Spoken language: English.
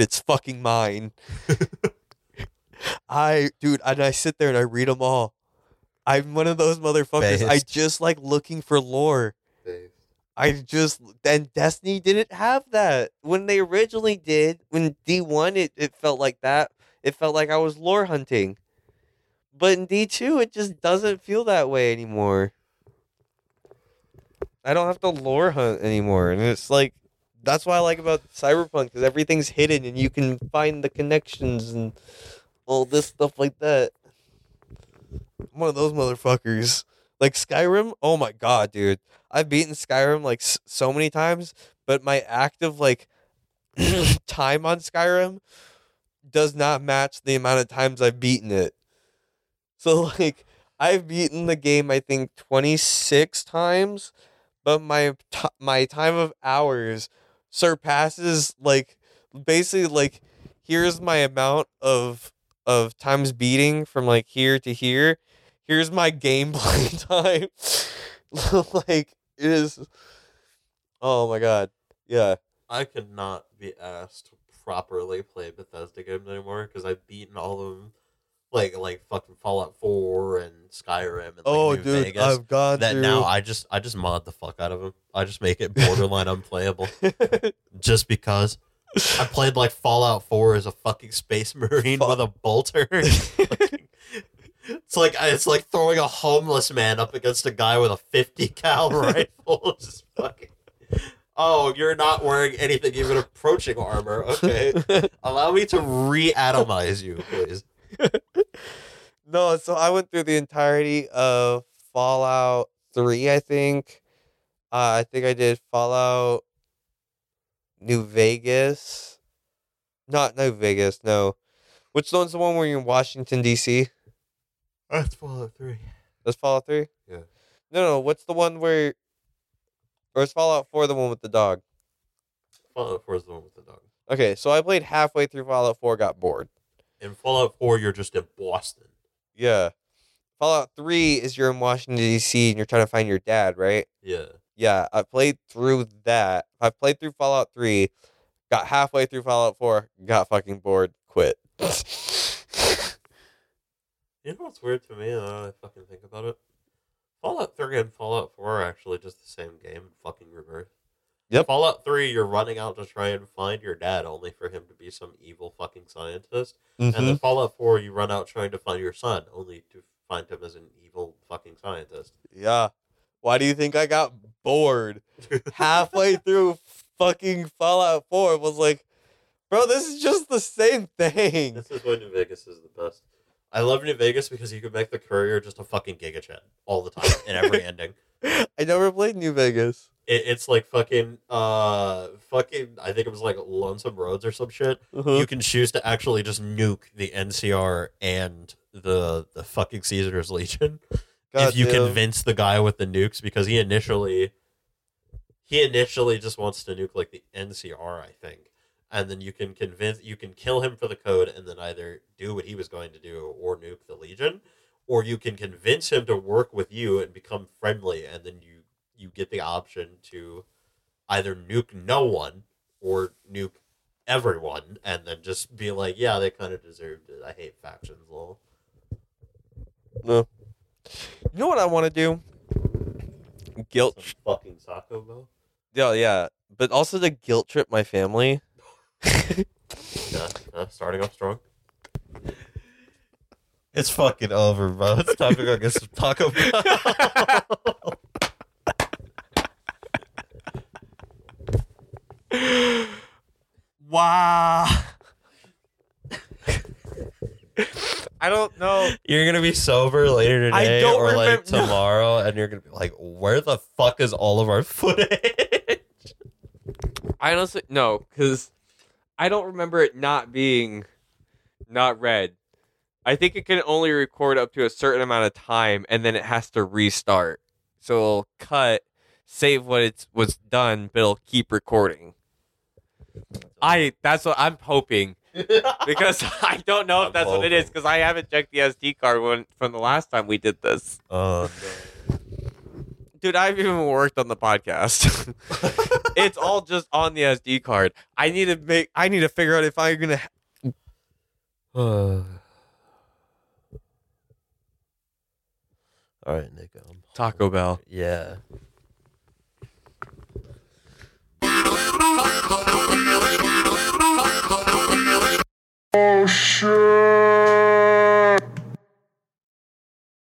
It's fucking mine. I, dude, and I sit there and I read them all. I'm one of those motherfuckers. I just like looking for lore. Based. I just then Destiny didn't have that when they originally did. When D one, it it felt like that. It felt like I was lore hunting, but in D two, it just doesn't feel that way anymore. I don't have to lore hunt anymore, and it's like that's what I like about Cyberpunk because everything's hidden and you can find the connections and all this stuff like that. I'm one of those motherfuckers. Like Skyrim, oh my god, dude. I've beaten Skyrim like s- so many times, but my active like time on Skyrim does not match the amount of times I've beaten it. So like I've beaten the game I think 26 times, but my t- my time of hours surpasses like basically like here's my amount of of times beating from like here to here. Here's my gameplay time. like it is Oh my god. Yeah. I cannot be asked to properly play Bethesda games anymore because I've beaten all of them, like like fucking Fallout Four and Skyrim and like oh New dude, Vegas. I've gone that now I just I just mod the fuck out of them. I just make it borderline unplayable just because. I played like Fallout 4 as a fucking space marine Fuck. with a bolter. it's like it's like throwing a homeless man up against a guy with a 50 cal rifle. Just fucking Oh, you're not wearing anything even approaching armor. Okay. Allow me to re-atomize you, please. no, so I went through the entirety of Fallout 3, I think. Uh, I think I did Fallout New Vegas. Not New Vegas, no. Which one's the one where you're in Washington, D.C.? That's Fallout 3. That's Fallout 3? Yeah. No, no, what's the one where. Or is Fallout 4 the one with the dog? Fallout 4 is the one with the dog. Okay, so I played halfway through Fallout 4, got bored. In Fallout 4, you're just in Boston. Yeah. Fallout 3 is you're in Washington, D.C., and you're trying to find your dad, right? Yeah. Yeah, I played through that. I played through Fallout 3, got halfway through Fallout 4, got fucking bored, quit. You know what's weird to me now I fucking think about it? Fallout 3 and Fallout 4 are actually just the same game, fucking reverse. Yep. Fallout 3, you're running out to try and find your dad only for him to be some evil fucking scientist. And Mm-hmm. then Fallout 4, you run out trying to find your son only to find him as an evil fucking scientist. Yeah. Why do you think I got bored halfway through fucking Fallout 4? It was like, bro, this is just the same thing. this is why New Vegas is the best. I love New Vegas because you can make the courier just a fucking Giga Chad all the time in every ending. I never played New Vegas. It, it's like fucking, uh, fucking, I think it was like Lonesome Roads or some shit. Uh-huh. you can choose to actually just nuke the NCR and the the fucking Caesar's Legion if you Goddamn. convince the guy with the nukes because he initially he initially just wants to nuke like the NCR, I think. And then you can convince you can kill him for the code and then either do what he was going to do or nuke the Legion. Or you can convince him to work with you and become friendly and then you you get the option to either nuke no one or nuke everyone and then just be like, yeah, they kind of deserved it. I hate factions, lol. No. You know what I want to do? Guilt. Some fucking Sako Bell. Yeah, yeah. But also to guilt trip my family. Yeah, uh, starting off strong. It's fucking over, bro. It's time to go get some Taco Bell. I don't know. You're gonna be sober later today or like remem- no. tomorrow, and you're gonna be like, "Where the fuck is all of our footage?" I honestly no, because I don't remember it not being not read. I think it can only record up to a certain amount of time, and then it has to restart. So it'll cut, save what it's was done, but it'll keep recording. I that's what I'm hoping because I don't know if I'm that's hoping. what it is because I haven't checked the SD card when, from the last time we did this. Oh, no. Dude, I've even worked on the podcast. it's all just on the SD card. I need to make. I need to figure out if I'm gonna. all right, Nick. I'm Taco. Bell. Yeah.